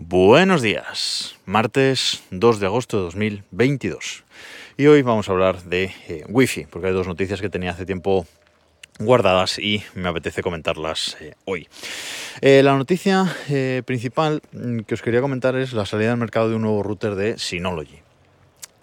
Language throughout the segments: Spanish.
Buenos días, martes 2 de agosto de 2022. Y hoy vamos a hablar de eh, Wi-Fi, porque hay dos noticias que tenía hace tiempo guardadas y me apetece comentarlas eh, hoy. Eh, la noticia principal mm, que os quería comentar es la salida al mercado de un nuevo router de Synology.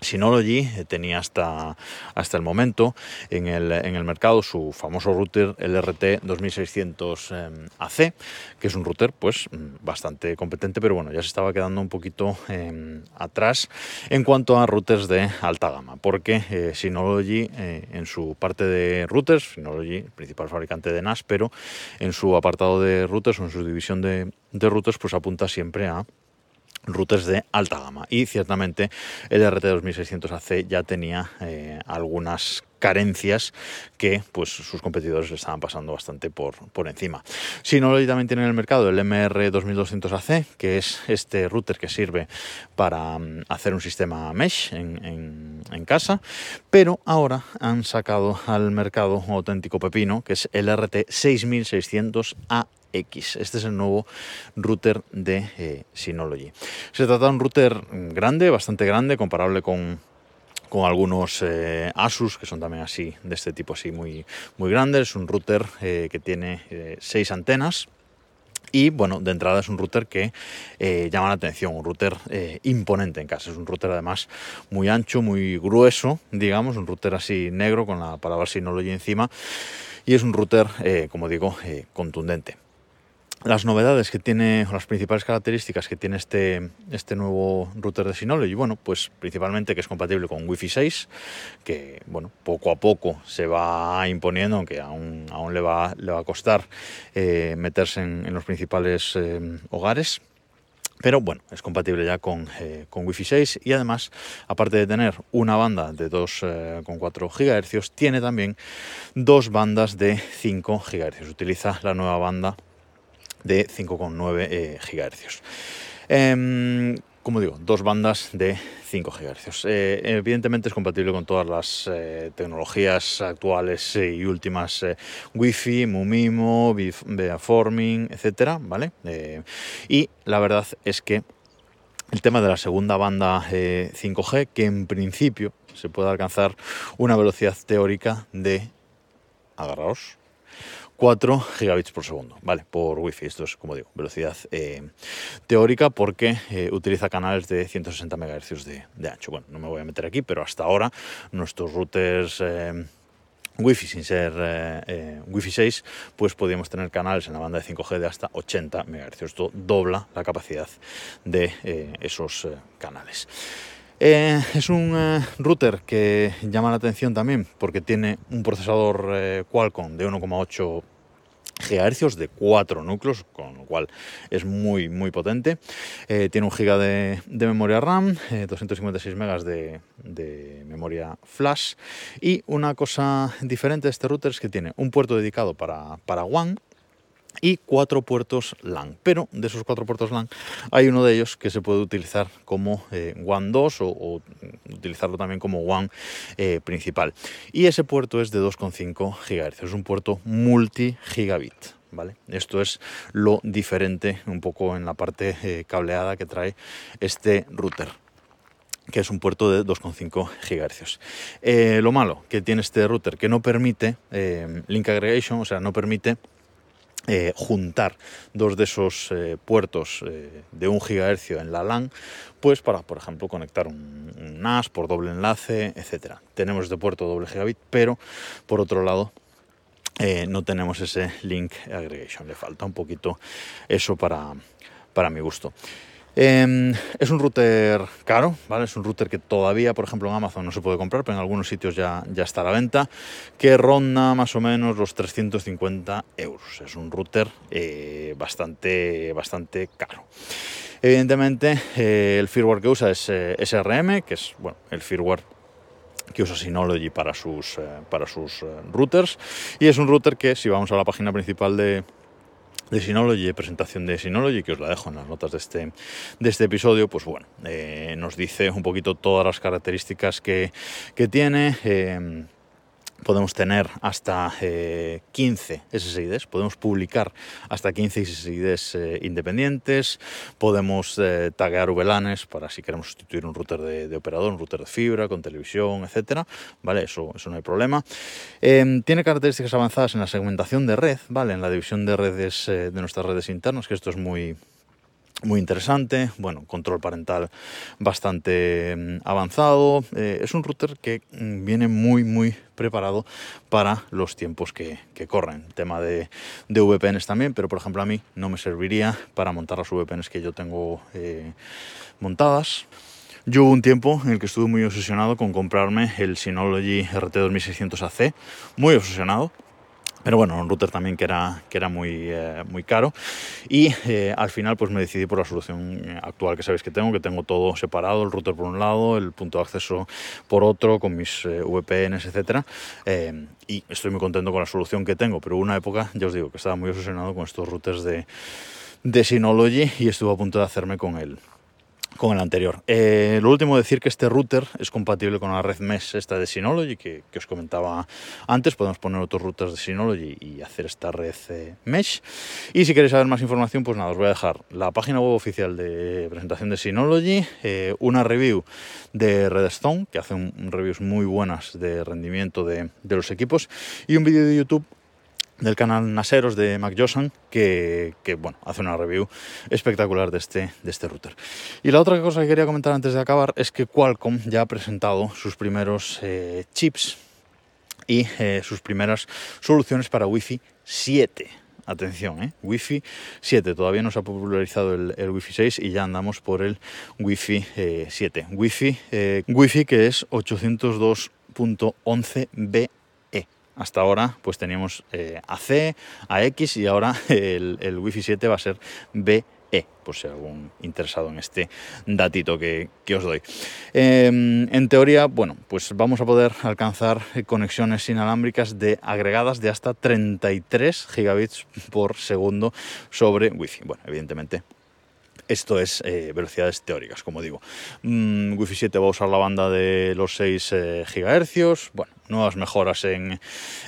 Synology eh, tenía hasta, hasta el momento en el, en el, mercado su famoso router LRT 2600 AC, que es un router pues bastante competente, pero bueno, ya se estaba quedando un poquito em, atrás en cuanto a routers de alta gama, porque eh, Synology eh, en su parte de routers, Synology, principal fabricante de NAS, pero en su apartado de routers o en su división de, de routers, pues apunta siempre a routers de alta gama y ciertamente el RT2600AC ya tenía eh, algunas carencias que pues sus competidores le estaban pasando bastante por, por encima. Synology también tiene en el mercado el MR2200AC, que es este router que sirve para mm, hacer un sistema mesh en, en, casa, pero ahora han sacado al mercado un auténtico pepino, que es el RT6600A este es el nuevo router de eh, Synology. Se trata de un router grande, bastante grande, comparable con, algunos eh, Asus que son también así de este tipo así muy muy grandes es un router eh, que tiene seis antenas y bueno, de entrada es un router que llama la atención, un router imponente en casa. Es un router además muy ancho, muy grueso, digamos, un router así negro con la palabra Synology encima. Y es un router, como digo, contundente las novedades que tiene, las principales características que tiene este, este nuevo router de Synology, bueno, pues principalmente que es compatible con Wi-Fi 6, que bueno, poco a poco se va imponiendo, aunque aún, aún le, va, le va a costar eh, meterse en, los principales eh, hogares. Pero bueno, es compatible ya con, eh, con Wi-Fi 6 y además, aparte de tener una banda de 2,4 GHz, tiene también dos bandas de 5 GHz. Utiliza la nueva banda de 5,9 eh, GHz. Em, como digo, dos bandas de 5 GHz. Eh, evidentemente es compatible con todas las eh, tecnologías actuales y últimas Wi-Fi, Mumimo, Beaforming, etcétera, ¿vale? y la verdad es que el tema de la segunda banda 5G, que en principio se puede alcanzar una velocidad teórica de, agarraos, 4 gigabits por segundo, ¿vale? Por wifi, esto es como digo, velocidad eh, teórica porque eh, utiliza canales de 160 MHz de, ancho. Bueno, no me voy a meter aquí, pero hasta ahora nuestros routers eh, Wi-Fi sin ser Wi-Fi 6, pues podíamos tener canales en la banda de 5G de hasta 80 MHz. Esto dobla la capacidad de esos canales. Es un router que llama la atención también porque tiene un procesador Qualcomm de 1,8 GHz de 4 núcleos, con lo cual es muy muy potente. Eh, tiene un giga de, memoria RAM, 256 eh, megas de, memoria flash y una cosa diferente de este router es que tiene un puerto dedicado para, para WAN y cuatro puertos LAN. Pero de esos cuatro puertos LAN hay uno de ellos que se puede utilizar como eh, WAN 2 o, utilizarlo también como WAN eh, principal. Y ese puerto es de 2,5 GHz, es un puerto multi-gigabit. ¿Vale? Esto es lo diferente un poco en la parte eh, cableada que trae este router que es un puerto de 2,5 GHz. lo malo que tiene este router que no permite link aggregation, o sea, no permite eh, juntar dos de esos eh, puertos eh, de un GHz en la LAN, pues para, por ejemplo, conectar un, NAS por doble enlace, etcétera. Tenemos este puerto doble gigabit, pero por otro lado no tenemos ese link aggregation. Le falta un poquito eso para, para mi gusto. Em, es un router caro, ¿vale? Es un router que todavía, por ejemplo, en Amazon no se puede comprar, pero en algunos sitios ya, está a la venta, que ronda más o menos los 350 euros. Es un router eh, bastante, bastante caro. Evidentemente, eh, el firmware que usa es eh, SRM, que es el firmware que usa Synology para sus, para sus routers. Y es un router que, si vamos a la página principal de, de Synology, presentación de Synology, que os la dejo en las notas de este, de este episodio, pues bueno, eh, nos dice un poquito todas las características que, tiene. Eh, podemos tener hasta 15 eh, SSIDs, podemos publicar hasta 15 SSIDs eh, independientes, podemos eh, taguear VLANs para si queremos sustituir un router de, operador, un router de fibra, con televisión, etcétera, ¿vale? Eso, eso no hay problema. Em, tiene características avanzadas en la segmentación de red, ¿vale? En la división de redes de nuestras redes internas, que esto es muy, muy interesante, bueno, control parental bastante mm, avanzado. Eh, es un router que mm, viene muy, muy preparado para los tiempos que, corren. Tema de, VPNs también, pero por ejemplo a mí no me serviría para montar las VPNs que yo tengo eh, montadas. Yo hubo un tiempo en el que estuve muy obsesionado con comprarme el Synology RT2600AC, muy obsesionado pero bueno, un router también que era, que era muy, eh, muy caro. Y eh, al final pues me decidí por la solución eh, actual que sabéis que tengo, que tengo todo separado, el router por un lado, el punto de acceso por otro, con mis VPNs, etc. y estoy muy contento con la solución que tengo, pero hubo una época, ya os digo, que estaba muy obsesionado con estos routers de, de Synology y estuve a punto de hacerme con él con el anterior. Eh, lo último decir que este router es compatible con la red mesh esta de Synology que, os comentaba antes. Podemos poner otros routers de Synology y hacer esta red eh, mesh. Y si queréis saber más información, pues nada, os voy a dejar la página web oficial de presentación de Synology, eh, una review de Redstone, que hace reviews muy buenas de rendimiento de los equipos, y un vídeo de YouTube del canal Naseros de Mac que, bueno, hace una review espectacular de este, de este router. Y la otra cosa que quería comentar antes de acabar es que Qualcomm ya ha presentado sus primeros eh, chips y eh, sus primeras soluciones para Wi-Fi 7. Atención, ¿eh? Wi-Fi 7. Todavía no se ha popularizado el, Wi-Fi 6 y ya andamos por el Wi-Fi 7. Wi-Fi, Wi-Fi que es 802.11b hasta ahora pues teníamos eh, AC, AX y ahora el, Wi-Fi 7 va a ser BE por si algún interesado en este datito que, os doy. Em, en teoría, bueno, pues vamos a poder alcanzar conexiones inalámbricas de agregadas de hasta 33 gigabits por segundo sobre Wi-Fi. Bueno, evidentemente esto es eh, velocidades teóricas, como digo. Mm, Wi-Fi 7 va a usar la banda de los 6 eh, GHz. Bueno, nuevas mejoras en,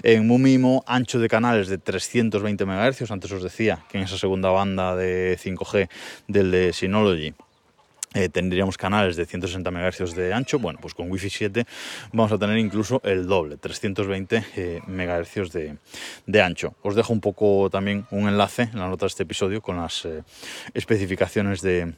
en Mumimo, ancho de canales de 320 MHz. Antes os decía que en esa segunda banda de 5G del de Synology eh, tendríamos canales de 160 MHz de ancho. Bueno, pues con Wi-Fi 7 vamos a tener incluso el doble, 320 eh, MHz de, ancho. Os dejo un poco también un enlace en la nota de este episodio con las eh, especificaciones de,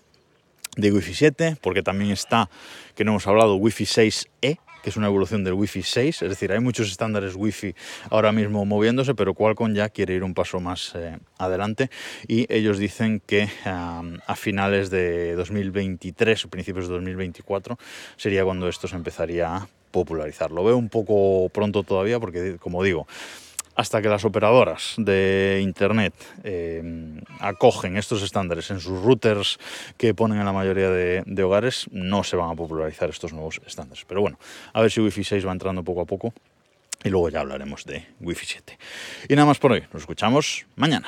de Wi-Fi 7, porque también está, que no hemos hablado, Wi-Fi 6E, que es una evolución del Wi-Fi 6, es decir, hay muchos estándares Wi-Fi ahora mismo moviéndose, pero Qualcomm ya quiere ir un paso más eh, adelante y ellos dicen que a finales de 2023 o principios de 2024 sería cuando esto se empezaría a popularizar. Lo veo un poco pronto todavía porque, como digo, hasta que las operadoras de Internet eh, acogen estos estándares en sus routers que ponen en la mayoría de, hogares, no se van a popularizar estos nuevos estándares. Pero bueno, a ver si Wi-Fi 6 va entrando poco a poco y luego ya hablaremos de Wi-Fi 7. Y nada más por hoy, nos escuchamos mañana.